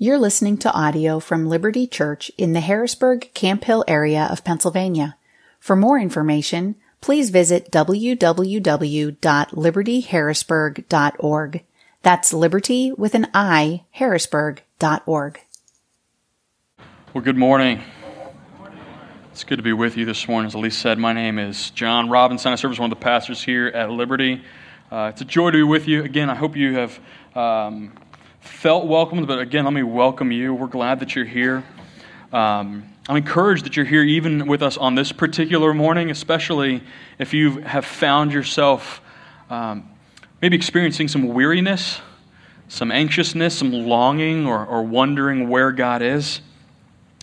You're listening to audio from Liberty Church in the Harrisburg Camp Hill area of Pennsylvania. For more information, please visit www.libertyharrisburg.org. That's liberty with an I, harrisburg.org. Well, good morning. It's good to be with you this morning. As Elise said, my name is John Robinson. I serve as one of the pastors here at Liberty. Uh, it's a joy to be with you. Again, I hope you have um, felt welcomed, but again, let me welcome you. We're glad that you're here. Um, I'm encouraged that you're here even with us on this particular morning, especially if you have found yourself um, maybe experiencing some weariness, some anxiousness, some longing, or, or wondering where God is.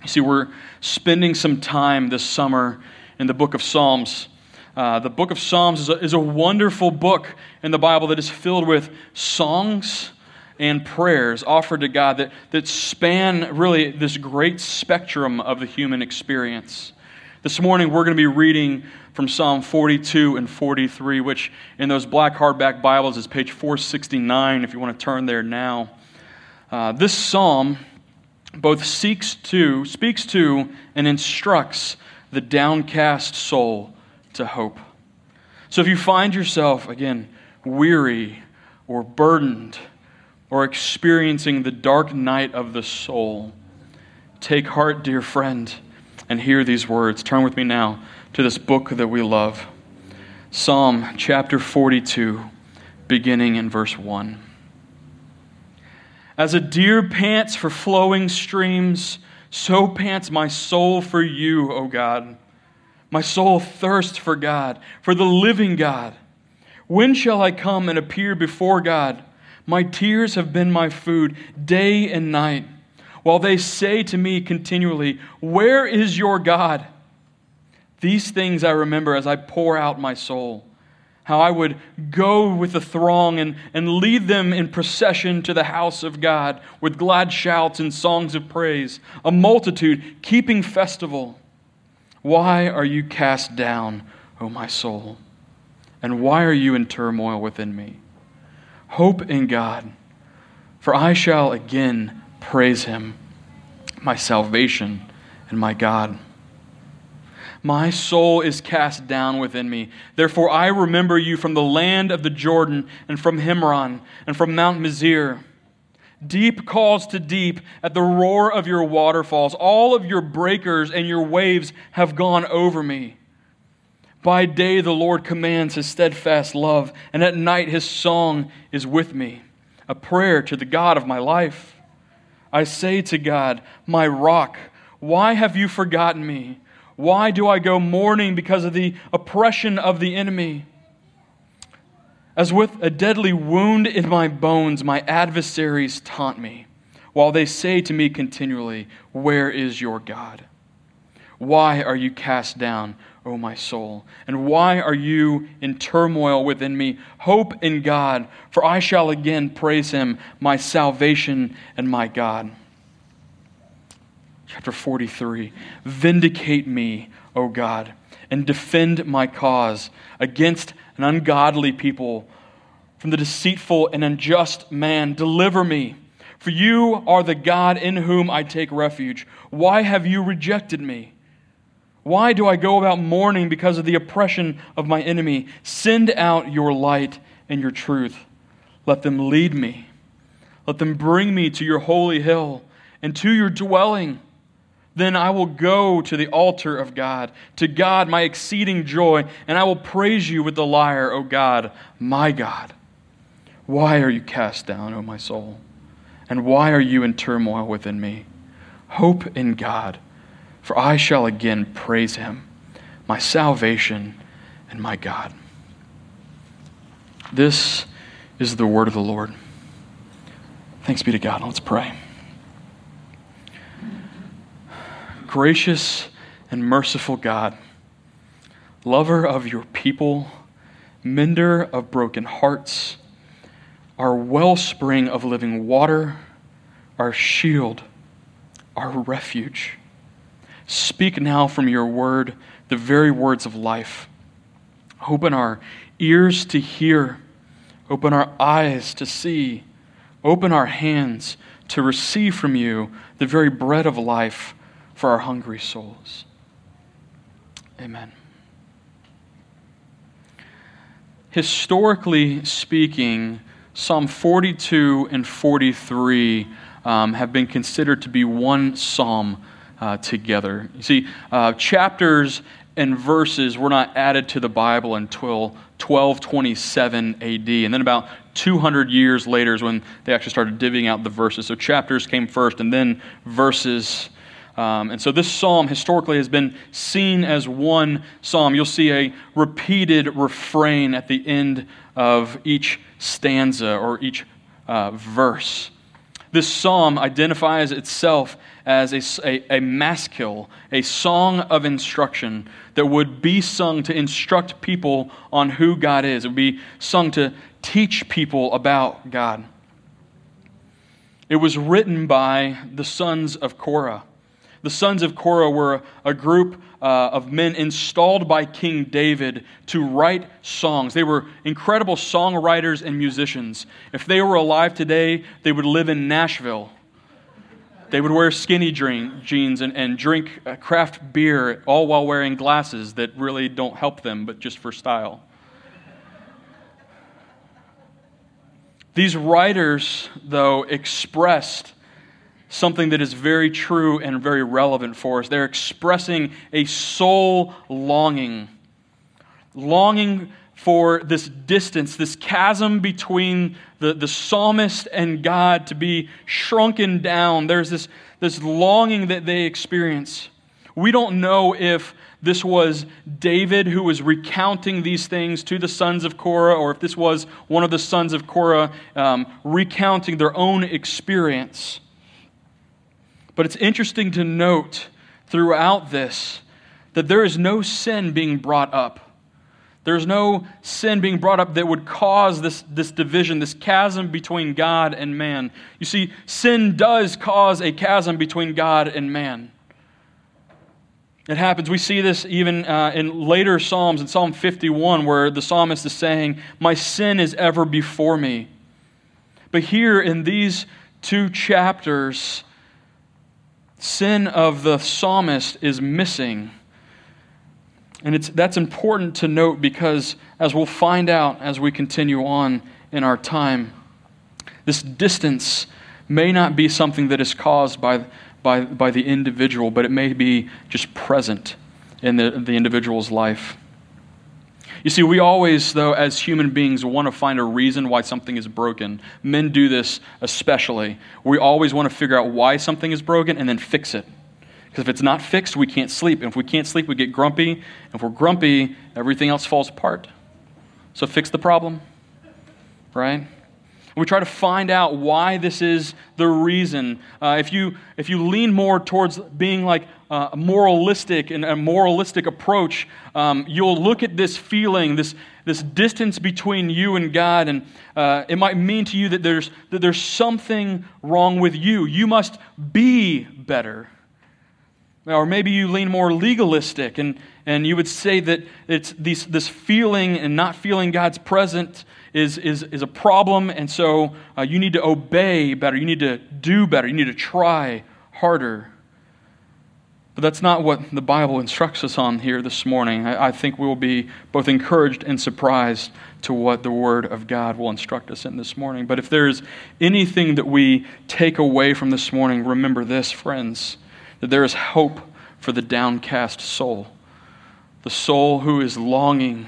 You see, we're spending some time this summer in the book of Psalms. Uh, the book of Psalms is a, is a wonderful book in the Bible that is filled with songs and prayers offered to God that, that span really this great spectrum of the human experience. This morning, we're going to be reading from Psalm 42 and 43, which in those black hardback Bibles is page 469, if you want to turn there now. Uh, this psalm both seeks to, speaks to, and instructs the downcast soul to hope. So if you find yourself, again, weary or burdened, or experiencing the dark night of the soul, take heart, dear friend, and hear these words. Turn with me now to this book that we love Psalm chapter 42, beginning in verse 1. As a deer pants for flowing streams, so pants my soul for you, O God. My soul thirsts for God, for the living God. When shall I come and appear before God? My tears have been my food day and night, while they say to me continually, Where is your God? These things I remember as I pour out my soul. How I would go with the throng and, and lead them in procession to the house of God with glad shouts and songs of praise, a multitude keeping festival. Why are you cast down, O my soul? And why are you in turmoil within me? Hope in God, for I shall again praise him, my salvation and my God. My soul is cast down within me. Therefore, I remember you from the land of the Jordan, and from Hermon, and from Mount Mizar. Deep calls to deep at the roar of your waterfalls. All of your breakers and your waves have gone over me. By day, the Lord commands his steadfast love, and at night, his song is with me, a prayer to the God of my life. I say to God, My rock, why have you forgotten me? Why do I go mourning because of the oppression of the enemy? As with a deadly wound in my bones, my adversaries taunt me, while they say to me continually, Where is your God? Why are you cast down? O my soul? And why are you in turmoil within me? Hope in God, for I shall again praise him, my salvation and my God. Chapter 43 Vindicate me, O God, and defend my cause against an ungodly people from the deceitful and unjust man. Deliver me. For you are the God in whom I take refuge. Why have you rejected me? Why do I go about mourning because of the oppression of my enemy? Send out your light and your truth. Let them lead me. Let them bring me to your holy hill and to your dwelling. Then I will go to the altar of God, to God my exceeding joy, and I will praise you with the lyre, O God, my God. Why are you cast down, O my soul? And why are you in turmoil within me? Hope in God for I shall again praise him, my salvation and my God. This is the word of the Lord. Thanks be to God. Let's pray. Gracious and merciful God, lover of your people, mender of broken hearts, our wellspring of living water, our shield, our refuge. Speak now from your word the very words of life. Open our ears to hear, open our eyes to see, open our hands to receive from you the very bread of life for our hungry souls. Amen. Historically speaking, Psalm 42 and 43 um, have been considered to be one psalm uh, together. You see, uh, chapters and verses were not added to the Bible until 1227 AD. And then about 200 years later is when they actually started divvying out the verses. So chapters came first and then verses. Um, and so this psalm historically has been seen as one psalm. You'll see a repeated refrain at the end of each stanza or each uh, verse. This psalm identifies itself as a, a, a maskil, a song of instruction that would be sung to instruct people on who God is. It would be sung to teach people about God. It was written by the sons of Korah. The sons of Korah were a group uh, of men installed by King David to write songs. They were incredible songwriters and musicians. If they were alive today, they would live in Nashville. They would wear skinny jeans and, and drink uh, craft beer, all while wearing glasses that really don't help them, but just for style. These writers, though, expressed something that is very true and very relevant for us. They're expressing a soul longing, longing for this distance, this chasm between the, the psalmist and God to be shrunken down. There's this, this longing that they experience. We don't know if this was David who was recounting these things to the sons of Korah, or if this was one of the sons of Korah um, recounting their own experience. But it's interesting to note throughout this that there is no sin being brought up. There's no sin being brought up that would cause this, this division, this chasm between God and man. You see, sin does cause a chasm between God and man. It happens. We see this even uh, in later Psalms, in Psalm 51, where the psalmist is saying, My sin is ever before me. But here in these two chapters, sin of the psalmist is missing. And it's, that's important to note because, as we'll find out as we continue on in our time, this distance may not be something that is caused by, by, by the individual, but it may be just present in the, the individual's life. You see, we always, though, as human beings, want to find a reason why something is broken. Men do this especially. We always want to figure out why something is broken and then fix it. Because if it's not fixed, we can't sleep. And if we can't sleep, we get grumpy. And if we're grumpy, everything else falls apart. So fix the problem, right? we try to find out why this is the reason. Uh, if, you, if you lean more towards being like uh, moralistic and a moralistic approach, um, you'll look at this feeling, this, this distance between you and God, and uh, it might mean to you that there's, that there's something wrong with you. You must be better. Or maybe you lean more legalistic and, and you would say that it's these, this feeling and not feeling God's presence is, is, is a problem, and so uh, you need to obey better. You need to do better. You need to try harder. But that's not what the Bible instructs us on here this morning. I, I think we will be both encouraged and surprised to what the Word of God will instruct us in this morning. But if there's anything that we take away from this morning, remember this, friends, that there is hope for the downcast soul. The soul who is longing,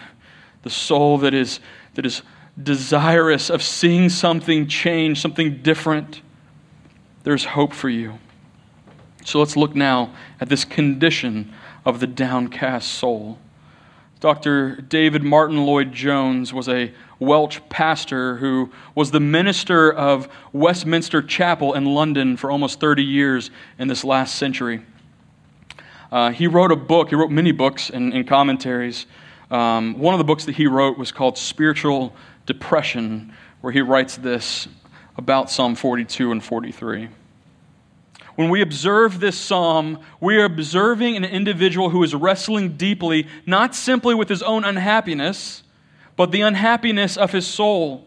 the soul that is, that is desirous of seeing something change, something different, there's hope for you. So let's look now at this condition of the downcast soul. Dr. David Martyn Lloyd Jones was a Welsh pastor who was the minister of Westminster Chapel in London for almost 30 years in this last century. Uh, he wrote a book, he wrote many books and, and commentaries. Um, one of the books that he wrote was called Spiritual Depression, where he writes this about Psalm 42 and 43. When we observe this psalm, we are observing an individual who is wrestling deeply, not simply with his own unhappiness, but the unhappiness of his soul.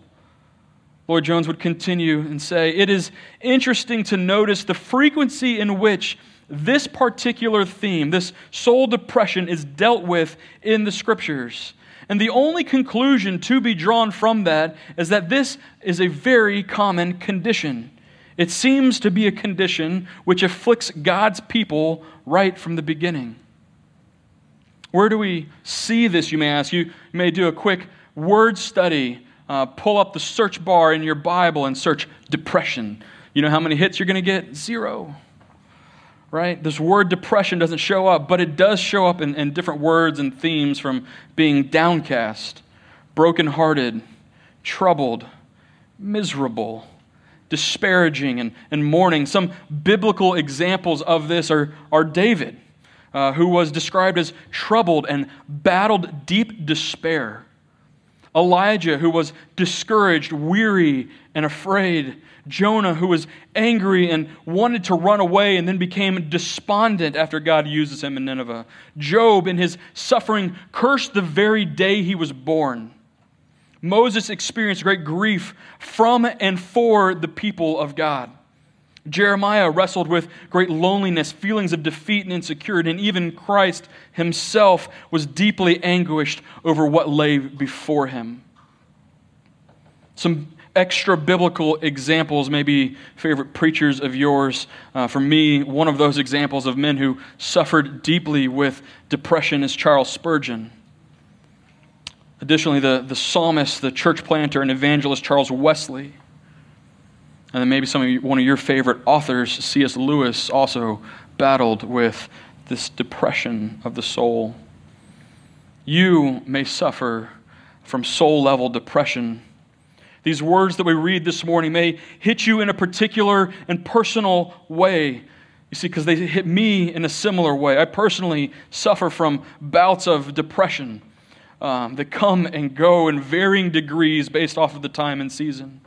Lloyd Jones would continue and say, It is interesting to notice the frequency in which this particular theme, this soul depression, is dealt with in the scriptures. And the only conclusion to be drawn from that is that this is a very common condition. It seems to be a condition which afflicts God's people right from the beginning. Where do we see this, you may ask? You may do a quick word study. Uh, pull up the search bar in your Bible and search depression. You know how many hits you're going to get? Zero. Right? This word depression doesn't show up, but it does show up in, in different words and themes from being downcast, brokenhearted, troubled, miserable, disparaging, and, and mourning. Some biblical examples of this are, are David uh, who was described as troubled and battled deep despair. Elijah, who was discouraged, weary, and afraid. Jonah, who was angry and wanted to run away and then became despondent after God uses him in Nineveh. Job, in his suffering, cursed the very day he was born. Moses experienced great grief from and for the people of God. Jeremiah wrestled with great loneliness, feelings of defeat and insecurity, and even Christ himself was deeply anguished over what lay before him. Some extra biblical examples, maybe favorite preachers of yours. Uh, for me, one of those examples of men who suffered deeply with depression is Charles Spurgeon. Additionally, the, the psalmist, the church planter, and evangelist Charles Wesley. And then maybe some of you, one of your favorite authors, C.S. Lewis, also battled with this depression of the soul. You may suffer from soul level depression. These words that we read this morning may hit you in a particular and personal way. You see, because they hit me in a similar way. I personally suffer from bouts of depression um, that come and go in varying degrees based off of the time and season.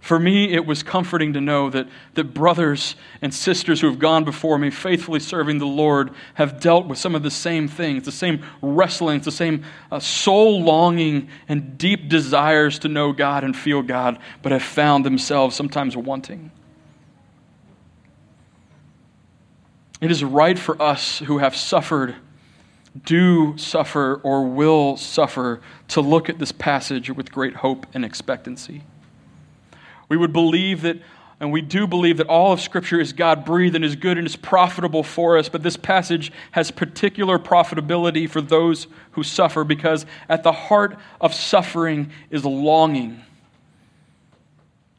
For me, it was comforting to know that, that brothers and sisters who have gone before me, faithfully serving the Lord, have dealt with some of the same things, the same wrestling, the same uh, soul longing and deep desires to know God and feel God, but have found themselves sometimes wanting. It is right for us who have suffered, do suffer, or will suffer to look at this passage with great hope and expectancy. We would believe that, and we do believe that all of Scripture is God breathed and is good and is profitable for us, but this passage has particular profitability for those who suffer because at the heart of suffering is longing.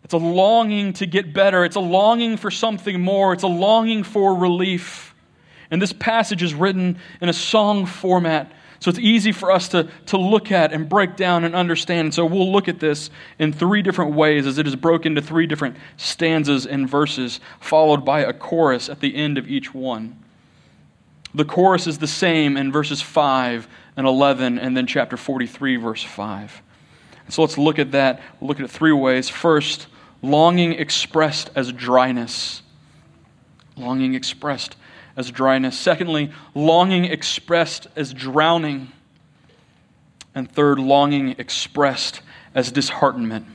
It's a longing to get better. It's a longing for something more. It's a longing for relief. And this passage is written in a song format so it's easy for us to, to look at and break down and understand. And so we'll look at this in three different ways as it is broken into three different stanzas and verses, followed by a chorus at the end of each one. The chorus is the same in verses 5 and 11, and then chapter 43, verse 5. So let's look at that. We'll look at it three ways. First, longing expressed as dryness. Longing expressed as dryness. Secondly, longing expressed as drowning. And third, longing expressed as disheartenment.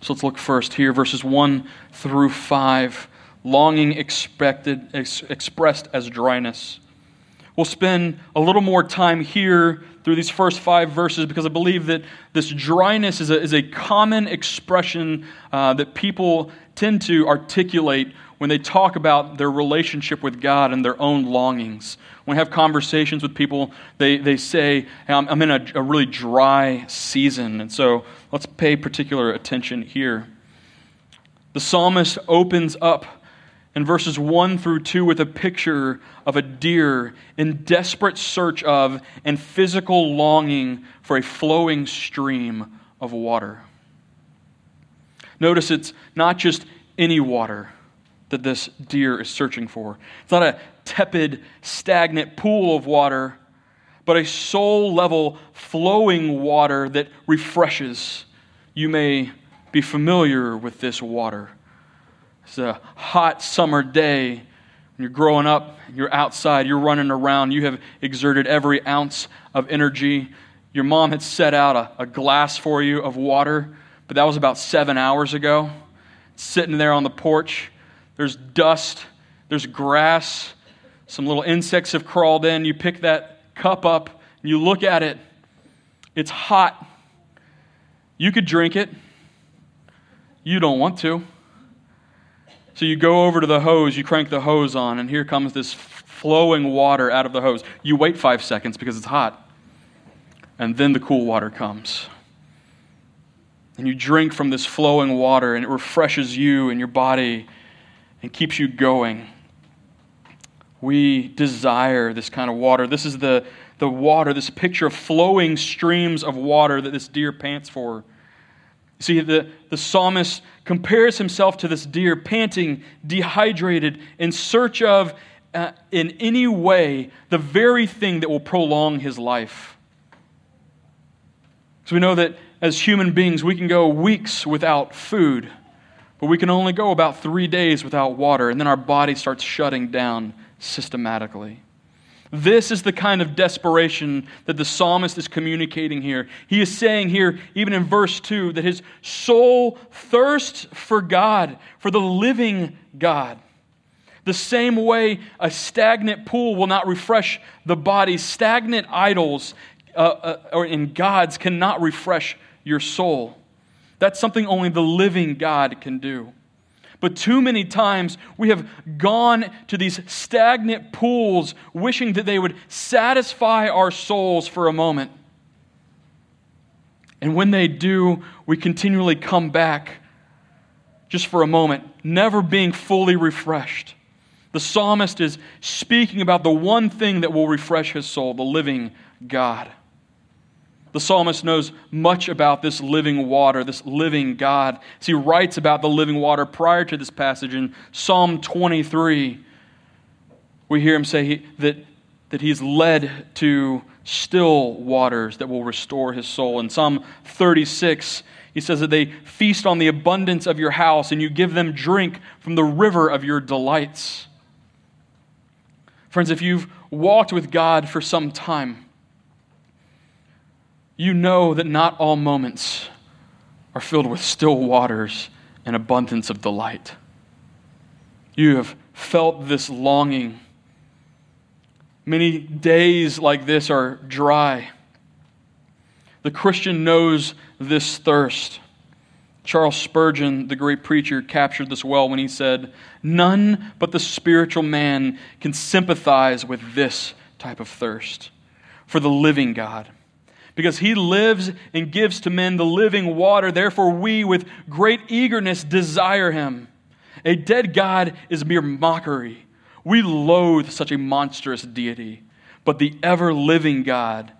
So let's look first here, verses 1 through 5. Longing expected, ex- expressed as dryness. We'll spend a little more time here through these first five verses because I believe that this dryness is a, is a common expression uh, that people tend to articulate when they talk about their relationship with God and their own longings. When I have conversations with people, they, they say, I'm, I'm in a, a really dry season. And so let's pay particular attention here. The psalmist opens up in verses 1 through 2 with a picture of a deer in desperate search of and physical longing for a flowing stream of water. Notice it's not just any water that this deer is searching for. It's not a tepid, stagnant pool of water, but a soul level, flowing water that refreshes. You may be familiar with this water. It's a hot summer day. You're growing up, you're outside, you're running around, you have exerted every ounce of energy. Your mom had set out a, a glass for you of water but that was about seven hours ago. Sitting there on the porch, there's dust, there's grass, some little insects have crawled in. You pick that cup up, and you look at it, it's hot. You could drink it, you don't want to. So you go over to the hose, you crank the hose on, and here comes this flowing water out of the hose. You wait five seconds because it's hot, and then the cool water comes. And you drink from this flowing water, and it refreshes you and your body and keeps you going. We desire this kind of water. This is the, the water, this picture of flowing streams of water that this deer pants for. See, the, the psalmist compares himself to this deer, panting, dehydrated, in search of, uh, in any way, the very thing that will prolong his life. So we know that as human beings, we can go weeks without food, but we can only go about three days without water, and then our body starts shutting down systematically. This is the kind of desperation that the psalmist is communicating here. He is saying here, even in verse 2, that his soul thirsts for God, for the living God. The same way a stagnant pool will not refresh the body, stagnant idols uh, uh, or in gods cannot refresh your soul. That's something only the living God can do. But too many times we have gone to these stagnant pools wishing that they would satisfy our souls for a moment. And when they do, we continually come back just for a moment, never being fully refreshed. The psalmist is speaking about the one thing that will refresh his soul, the living God. The psalmist knows much about this living water, this living God. As he writes about the living water prior to this passage in Psalm 23, we hear him say he, that, that he's led to still waters that will restore his soul. In Psalm 36, he says that they feast on the abundance of your house and you give them drink from the river of your delights. Friends, if you've walked with God for some time, you know that not all moments are filled with still waters and abundance of delight. You have felt this longing. Many days like this are dry. The Christian knows this thirst. Charles Spurgeon, the great preacher, captured this well when he said, None but the spiritual man can sympathize with this type of thirst for the living God because he lives and gives to men the living water. Therefore, we with great eagerness desire him. A dead God is mere mockery. We loathe such a monstrous deity. But the ever living God,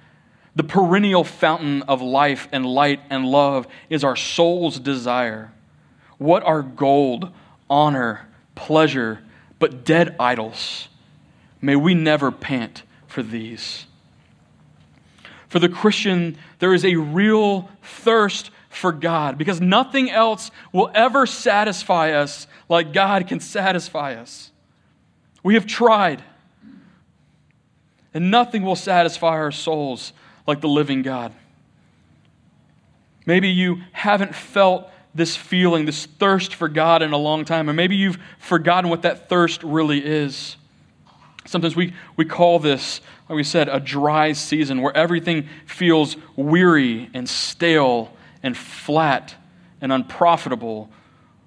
the perennial fountain of life and light and love, is our soul's desire. What are gold, honor, pleasure, but dead idols? May we never pant for these. For the Christian, there is a real thirst for God because nothing else will ever satisfy us like God can satisfy us. We have tried, and nothing will satisfy our souls like the living God. Maybe you haven't felt this feeling, this thirst for God in a long time, or maybe you've forgotten what that thirst really is. Sometimes we, we call this, like we said, a dry season where everything feels weary and stale and flat and unprofitable.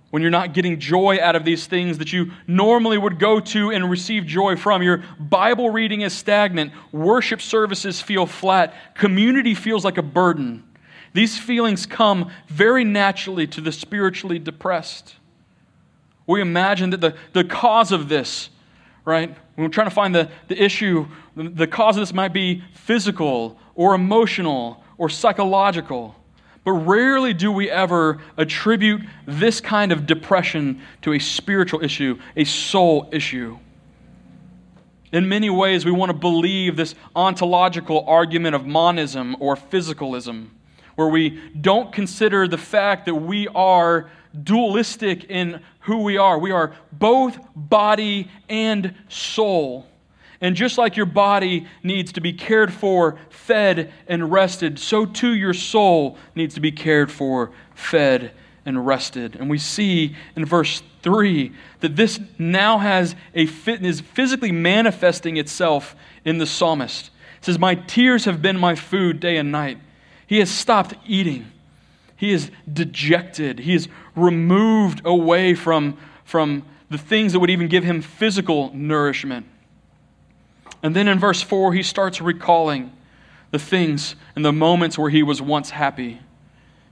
When you're not getting joy out of these things that you normally would go to and receive joy from, your Bible reading is stagnant, worship services feel flat, community feels like a burden. These feelings come very naturally to the spiritually depressed. We imagine that the, the cause of this right? When we're trying to find the, the issue, the cause of this might be physical or emotional or psychological. But rarely do we ever attribute this kind of depression to a spiritual issue, a soul issue. In many ways, we want to believe this ontological argument of monism or physicalism, where we don't consider the fact that we are dualistic in who we are. We are both body and soul. And just like your body needs to be cared for, fed, and rested, so too your soul needs to be cared for, fed, and rested. And we see in verse 3 that this now has a fit, is physically manifesting itself in the psalmist. It says, My tears have been my food day and night. He has stopped eating. He is dejected. He is removed away from, from the things that would even give him physical nourishment. And then in verse 4, he starts recalling the things and the moments where he was once happy.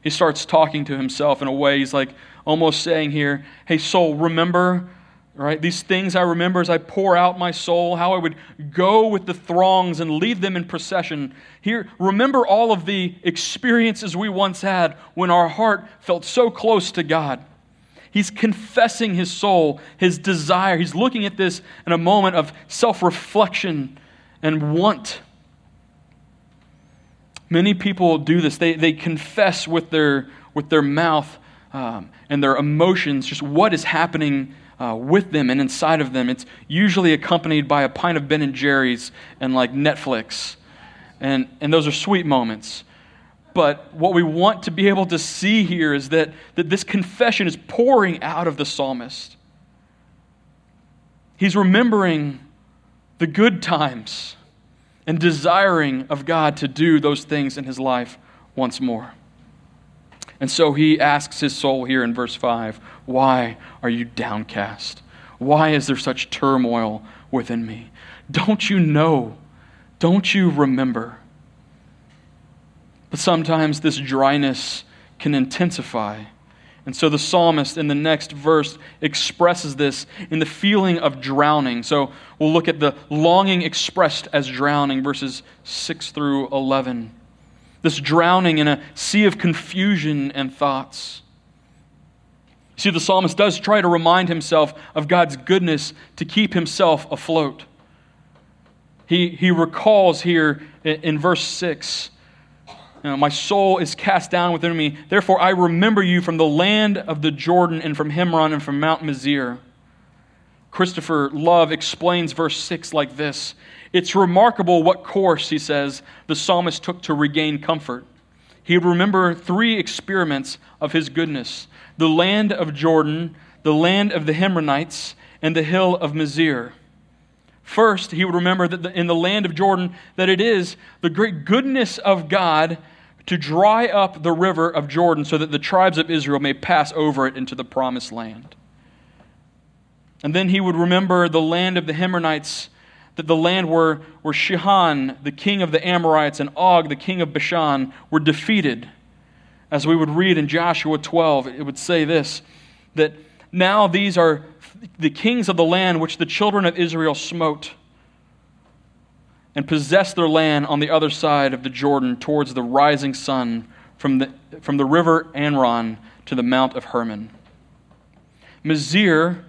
He starts talking to himself in a way, he's like almost saying here, Hey, soul, remember, right? These things I remember as I pour out my soul, how I would go with the throngs and lead them in procession. Here, remember all of the experiences we once had when our heart felt so close to God. He's confessing his soul, his desire. He's looking at this in a moment of self reflection and want. Many people do this. They, they confess with their, with their mouth um, and their emotions just what is happening uh, with them and inside of them. It's usually accompanied by a pint of Ben and Jerry's and like Netflix. And, and those are sweet moments. But what we want to be able to see here is that, that this confession is pouring out of the psalmist. He's remembering the good times and desiring of God to do those things in his life once more. And so he asks his soul here in verse 5 Why are you downcast? Why is there such turmoil within me? Don't you know? Don't you remember? But sometimes this dryness can intensify. And so the psalmist in the next verse expresses this in the feeling of drowning. So we'll look at the longing expressed as drowning, verses 6 through 11. This drowning in a sea of confusion and thoughts. See, the psalmist does try to remind himself of God's goodness to keep himself afloat. He, he recalls here in, in verse 6 you know, my soul is cast down within me. Therefore, I remember you from the land of the Jordan and from Hermon and from Mount Mizar. Christopher Love explains verse 6 like this It's remarkable what course, he says, the psalmist took to regain comfort. He would remember three experiments of his goodness the land of Jordan, the land of the Hermonites, and the hill of Mizar. First, he would remember that in the land of Jordan, that it is the great goodness of God to dry up the river of Jordan so that the tribes of Israel may pass over it into the promised land. And then he would remember the land of the Hermonites, that the land where, where Sihon, the king of the Amorites, and Og, the king of Bashan, were defeated. As we would read in Joshua 12, it would say this that now these are the kings of the land which the children of Israel smote and possessed their land on the other side of the Jordan towards the rising sun from the, from the river Arnon to the Mount of Hermon. Mizar,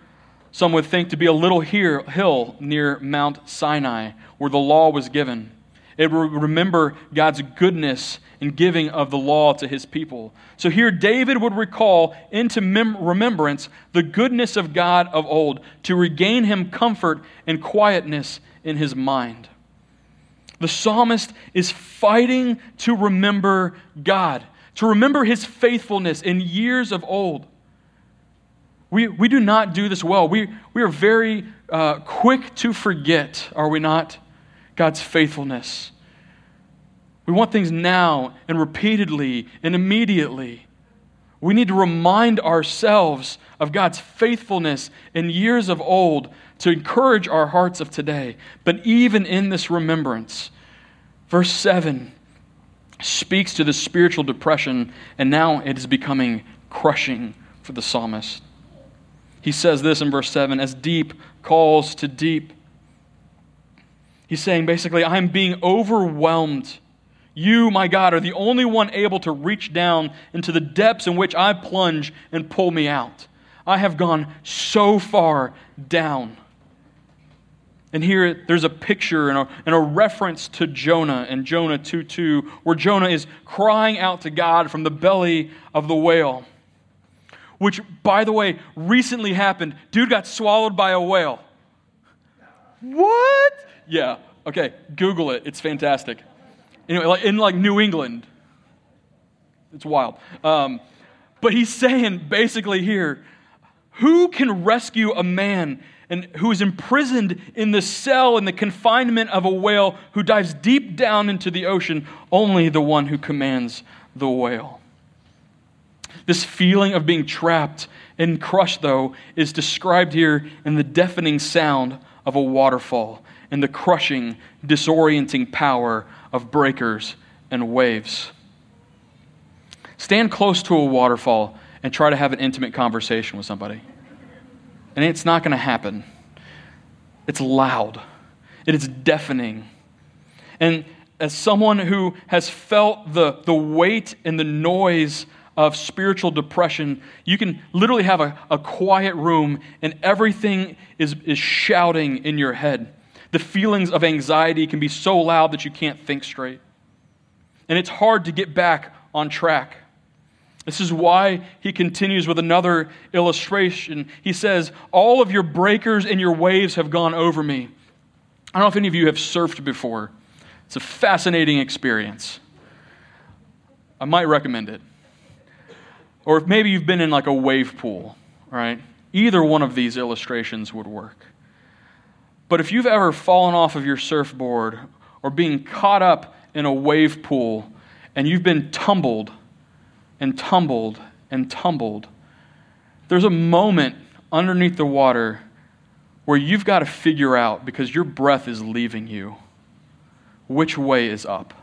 some would think to be a little hill near Mount Sinai where the law was given. It would remember God's goodness in giving of the law to his people. So here, David would recall into mem- remembrance the goodness of God of old to regain him comfort and quietness in his mind. The psalmist is fighting to remember God, to remember his faithfulness in years of old. We, we do not do this well. We, we are very uh, quick to forget, are we not, God's faithfulness. We want things now and repeatedly and immediately. We need to remind ourselves of God's faithfulness in years of old to encourage our hearts of today. But even in this remembrance, verse 7 speaks to the spiritual depression, and now it is becoming crushing for the psalmist. He says this in verse 7 as deep calls to deep. He's saying basically, I'm being overwhelmed you, my God, are the only one able to reach down into the depths in which I plunge and pull me out. I have gone so far down. And here there's a picture and a, and a reference to Jonah in Jonah 2 2, where Jonah is crying out to God from the belly of the whale. Which, by the way, recently happened. Dude got swallowed by a whale. What? Yeah. Okay, Google it. It's fantastic. Anyway, like in like New England, it's wild. Um, but he's saying basically here, who can rescue a man and who is imprisoned in the cell in the confinement of a whale who dives deep down into the ocean? Only the one who commands the whale. This feeling of being trapped and crushed, though, is described here in the deafening sound of a waterfall and the crushing, disorienting power of breakers and waves. Stand close to a waterfall and try to have an intimate conversation with somebody. And it's not going to happen. It's loud, it is deafening. And as someone who has felt the, the weight and the noise of spiritual depression, you can literally have a, a quiet room and everything is, is shouting in your head. The feelings of anxiety can be so loud that you can't think straight. And it's hard to get back on track. This is why he continues with another illustration. He says, All of your breakers and your waves have gone over me. I don't know if any of you have surfed before. It's a fascinating experience. I might recommend it. Or if maybe you've been in like a wave pool, right? Either one of these illustrations would work. But if you've ever fallen off of your surfboard or being caught up in a wave pool and you've been tumbled and tumbled and tumbled, there's a moment underneath the water where you've got to figure out, because your breath is leaving you, which way is up.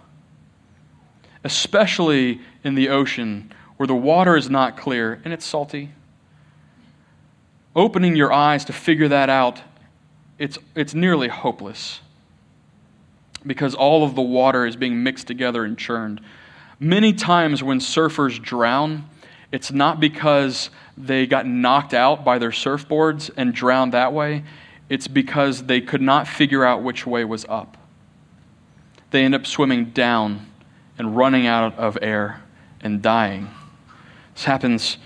Especially in the ocean where the water is not clear and it's salty. Opening your eyes to figure that out, it's, it's nearly hopeless because all of the water is being mixed together and churned. Many times when surfers drown, it's not because they got knocked out by their surfboards and drowned that way. It's because they could not figure out which way was up. They end up swimming down and running out of air and dying. This happens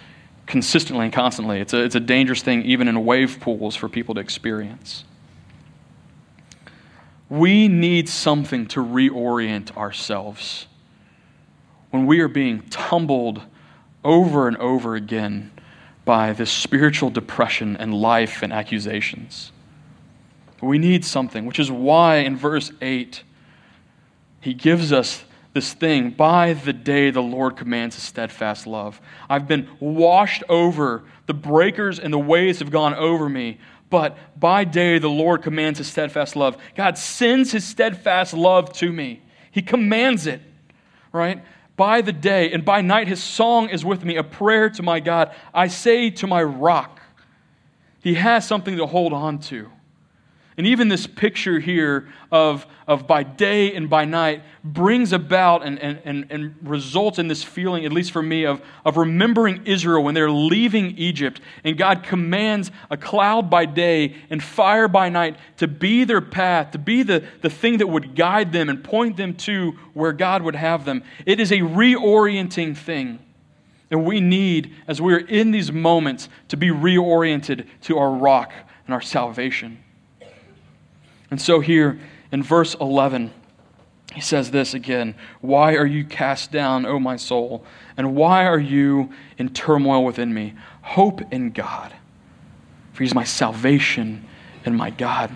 consistently and constantly. It's a, it's a dangerous thing, even in wave pools, for people to experience. We need something to reorient ourselves when we are being tumbled over and over again by this spiritual depression and life and accusations. We need something, which is why in verse 8, he gives us this thing by the day the Lord commands a steadfast love. I've been washed over. The breakers and the waves have gone over me. But by day the Lord commands his steadfast love. God sends his steadfast love to me. He commands it, right? By the day and by night his song is with me, a prayer to my God. I say to my rock, he has something to hold on to. And even this picture here of, of by day and by night brings about and, and, and, and, results in this feeling, at least for me, of, of remembering Israel when they're leaving Egypt. And God commands a cloud by day and fire by night to be their path, to be the, the thing that would guide them and point them to where God would have them. It is a reorienting thing. And we need, as we're in these moments, to be reoriented to our rock and our salvation. And so here in verse 11, he says this again Why are you cast down, O my soul? And why are you in turmoil within me? Hope in God, for he's my salvation and my God.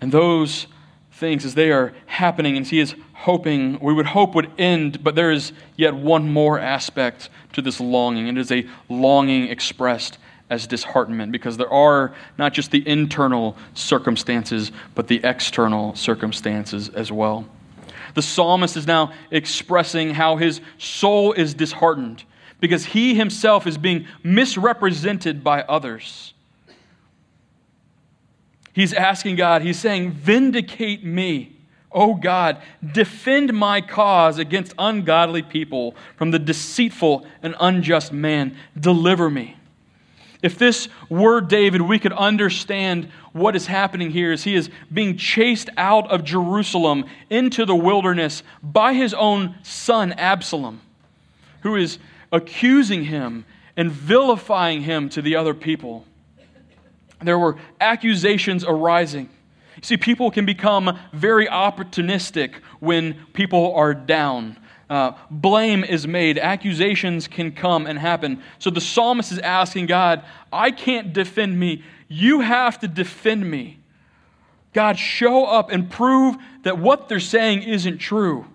And those things, as they are happening, and he is hoping, we would hope would end, but there is yet one more aspect to this longing. It is a longing expressed as disheartenment because there are not just the internal circumstances, but the external circumstances as well. The psalmist is now expressing how his soul is disheartened because he himself is being misrepresented by others. He's asking God, he's saying, Vindicate me. O God, defend my cause against ungodly people from the deceitful and unjust man. Deliver me. If this were David, we could understand what is happening here as he is being chased out of Jerusalem into the wilderness by his own son Absalom, who is accusing him and vilifying him to the other people. There were accusations arising. You see, people can become very opportunistic when people are down. Uh, blame is made, accusations can come and happen. So the psalmist is asking God, I can't defend me. You have to defend me. God, show up and prove that what they're saying isn't true.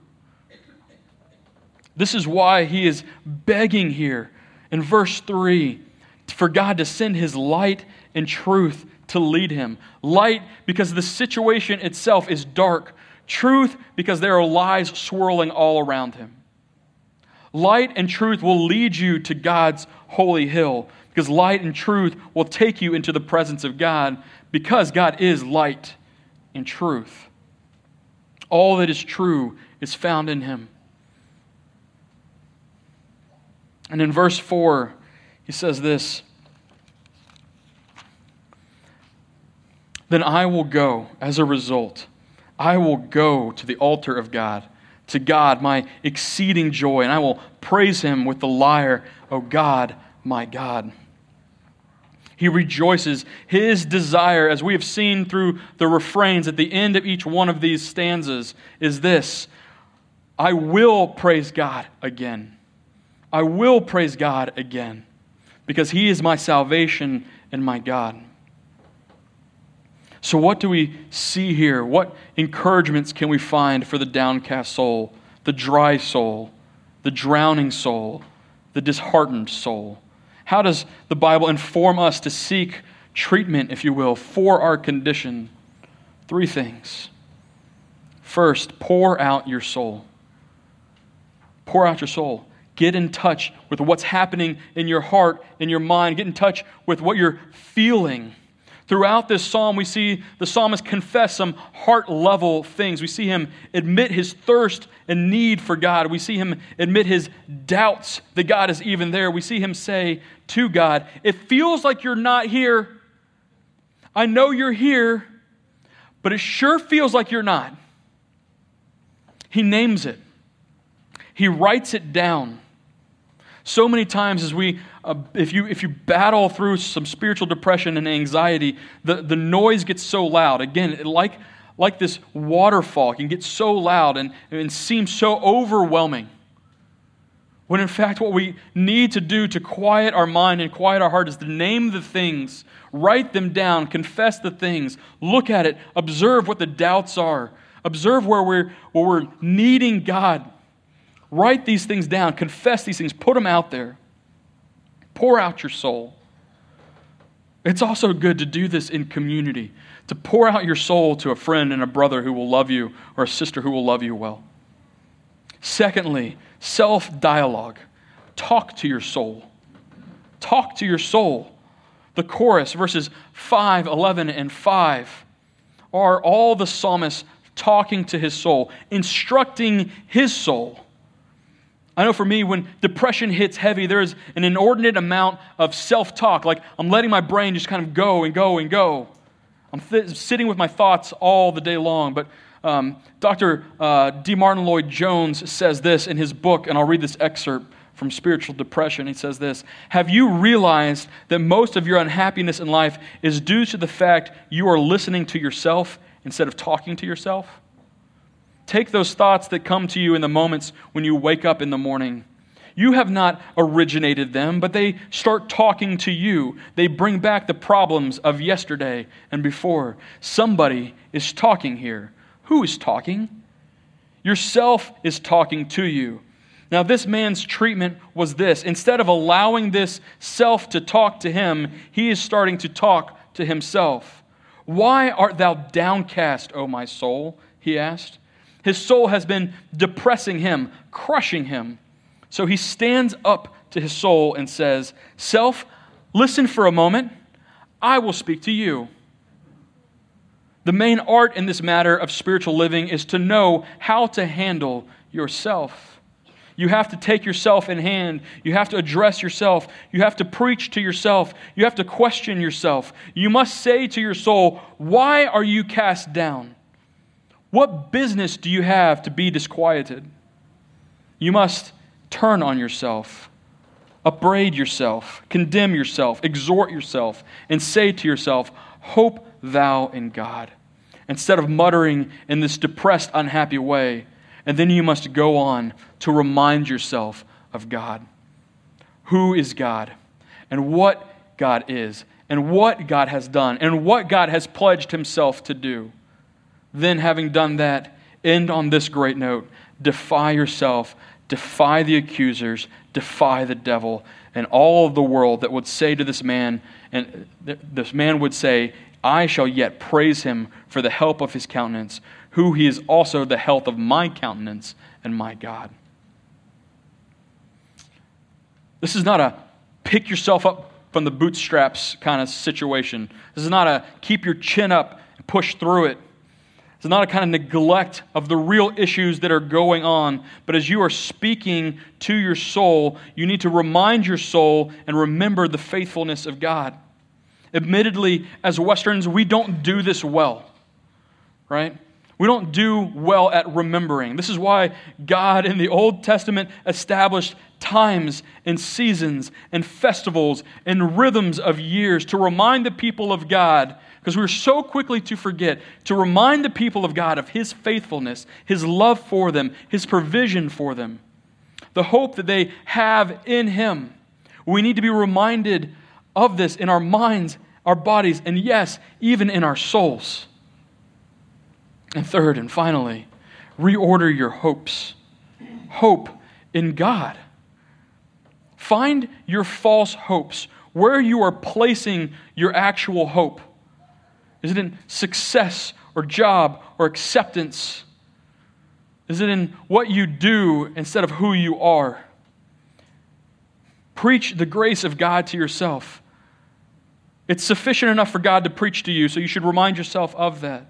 This is why he is begging here in verse 3 for God to send his light and truth to lead him. Light because the situation itself is dark, truth because there are lies swirling all around him. Light and truth will lead you to God's holy hill because light and truth will take you into the presence of God because God is light and truth. All that is true is found in him. And in verse 4, he says this Then I will go as a result. I will go to the altar of God, to God, my exceeding joy, and I will praise him with the lyre, O God, my God. He rejoices. His desire, as we have seen through the refrains at the end of each one of these stanzas, is this I will praise God again. I will praise God again because He is my salvation and my God. So, what do we see here? What encouragements can we find for the downcast soul, the dry soul, the drowning soul, the disheartened soul? How does the Bible inform us to seek treatment, if you will, for our condition? Three things. First, pour out your soul. Pour out your soul. Get in touch with what's happening in your heart, in your mind. Get in touch with what you're feeling. Throughout this psalm, we see the psalmist confess some heart level things. We see him admit his thirst and need for God. We see him admit his doubts that God is even there. We see him say to God, It feels like you're not here. I know you're here, but it sure feels like you're not. He names it, he writes it down. So many times, as we, uh, if, you, if you battle through some spiritual depression and anxiety, the, the noise gets so loud. Again, like, like this waterfall can get so loud and, and seem so overwhelming. When in fact, what we need to do to quiet our mind and quiet our heart is to name the things, write them down, confess the things, look at it, observe what the doubts are, observe where we're, where we're needing God Write these things down, confess these things, put them out there. Pour out your soul. It's also good to do this in community, to pour out your soul to a friend and a brother who will love you or a sister who will love you well. Secondly, self dialogue. Talk to your soul. Talk to your soul. The chorus, verses 5, 11, and 5, are all the psalmist talking to his soul, instructing his soul I know for me, when depression hits heavy, there is an inordinate amount of self talk. Like I'm letting my brain just kind of go and go and go. I'm th- sitting with my thoughts all the day long. But um, Dr. Uh, D. Martyn Lloyd Jones says this in his book, and I'll read this excerpt from Spiritual Depression. He says this Have you realized that most of your unhappiness in life is due to the fact you are listening to yourself instead of talking to yourself? Take those thoughts that come to you in the moments when you wake up in the morning. You have not originated them, but they start talking to you. They bring back the problems of yesterday and before. Somebody is talking here. Who is talking? Yourself is talking to you. Now, this man's treatment was this. Instead of allowing this self to talk to him, he is starting to talk to himself. Why art thou downcast, O my soul? He asked. His soul has been depressing him, crushing him. So he stands up to his soul and says, Self, listen for a moment. I will speak to you. The main art in this matter of spiritual living is to know how to handle yourself. You have to take yourself in hand. You have to address yourself. You have to preach to yourself. You have to question yourself. You must say to your soul, Why are you cast down? What business do you have to be disquieted? You must turn on yourself. upbraid yourself, condemn yourself, exhort yourself, and say to yourself, Hope thou in God. Instead of muttering in this depressed, unhappy way, and then you must go on to remind yourself of God. Who is God? And what God is? And what God has done? And what God has pledged himself to do? Then, having done that, end on this great note defy yourself, defy the accusers, defy the devil, and all of the world that would say to this man, and this man would say, I shall yet praise him for the help of his countenance, who he is also the health of my countenance and my God. This is not a pick yourself up from the bootstraps kind of situation. This is not a keep your chin up and push through it. It's not a kind of neglect of the real issues that are going on, but as you are speaking to your soul, you need to remind your soul and remember the faithfulness of God. Admittedly, as Westerns, we don't do this well, right? We don't do well at remembering. This is why God in the Old Testament established times and seasons and festivals and rhythms of years to remind the people of God because we're so quickly to forget to remind the people of God of His faithfulness, His love for them, His provision for them, the hope that they have in Him. We need to be reminded of this in our minds, our bodies, and yes, even in our souls. And third and finally, reorder your hopes. Hope in God. Find your false hopes, where you are placing your actual hope. Is it in success or job or acceptance? Is it in what you do instead of who you are? Preach the grace of God to yourself. It's sufficient enough for God to preach to you, so you should remind yourself of that.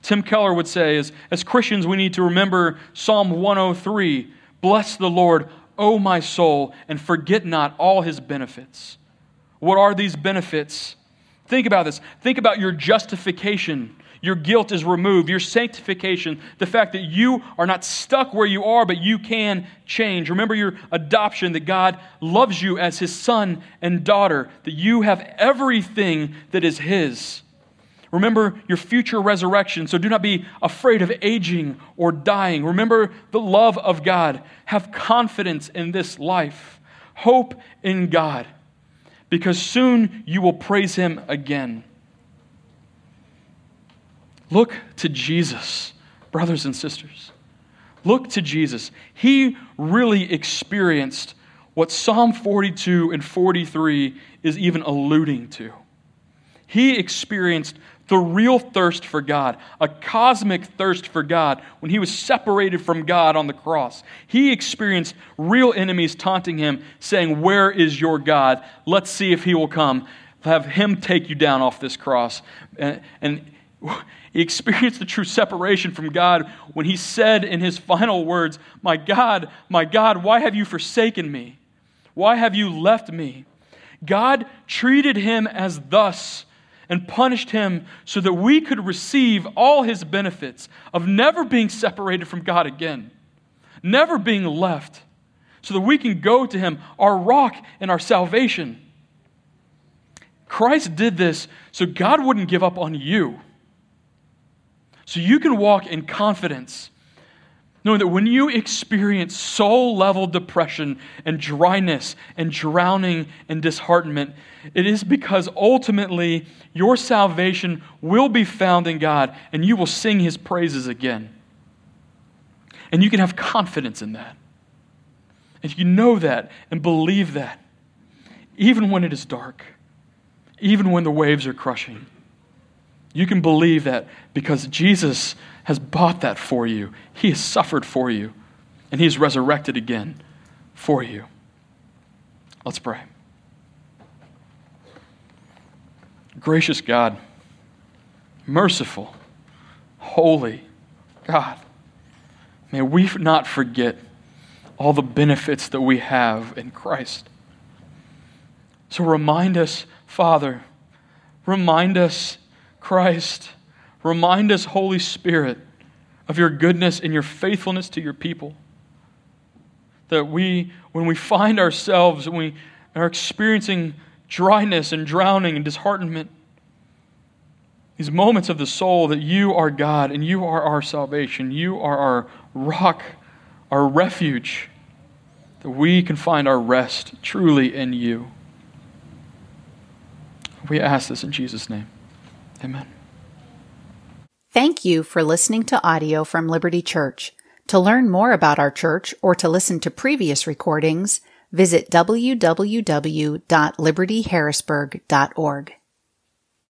Tim Keller would say, as, as Christians, we need to remember Psalm 103 Bless the Lord, O my soul, and forget not all his benefits. What are these benefits? Think about this. Think about your justification. Your guilt is removed. Your sanctification, the fact that you are not stuck where you are, but you can change. Remember your adoption, that God loves you as his son and daughter, that you have everything that is his. Remember your future resurrection, so do not be afraid of aging or dying. Remember the love of God. Have confidence in this life. Hope in God because soon you will praise him again. Look to Jesus, brothers and sisters. Look to Jesus. He really experienced what Psalm 42 and 43 is even alluding to. He experienced the real thirst for God, a cosmic thirst for God when he was separated from God on the cross. He experienced real enemies taunting him, saying, Where is your God? Let's see if he will come. Have him take you down off this cross. And, and he experienced the true separation from God when he said in his final words, My God, my God, why have you forsaken me? Why have you left me? God treated him as thus and punished him so that we could receive all his benefits of never being separated from God again, never being left, so that we can go to him, our rock and our salvation. Christ did this so God wouldn't give up on you. So you can walk in confidence Knowing that when you experience soul level depression and dryness and drowning and disheartenment, it is because ultimately your salvation will be found in God and you will sing his praises again. And you can have confidence in that. If you know that and believe that, even when it is dark, even when the waves are crushing, you can believe that because Jesus has bought that for you. He has suffered for you, and He is resurrected again for you. Let's pray. Gracious God, merciful, holy God, may we not forget all the benefits that we have in Christ. So remind us, Father, remind us, Christ Remind us, Holy Spirit, of your goodness and your faithfulness to your people. that we, when we find ourselves, when we are experiencing dryness and drowning and disheartenment, these moments of the soul that you are God and you are our salvation, you are our rock, our refuge, that we can find our rest truly in you. We ask this in Jesus' name. Amen. Thank you for listening to audio from Liberty Church. To learn more about our church or to listen to previous recordings, visit www.libertyharrisburg.org.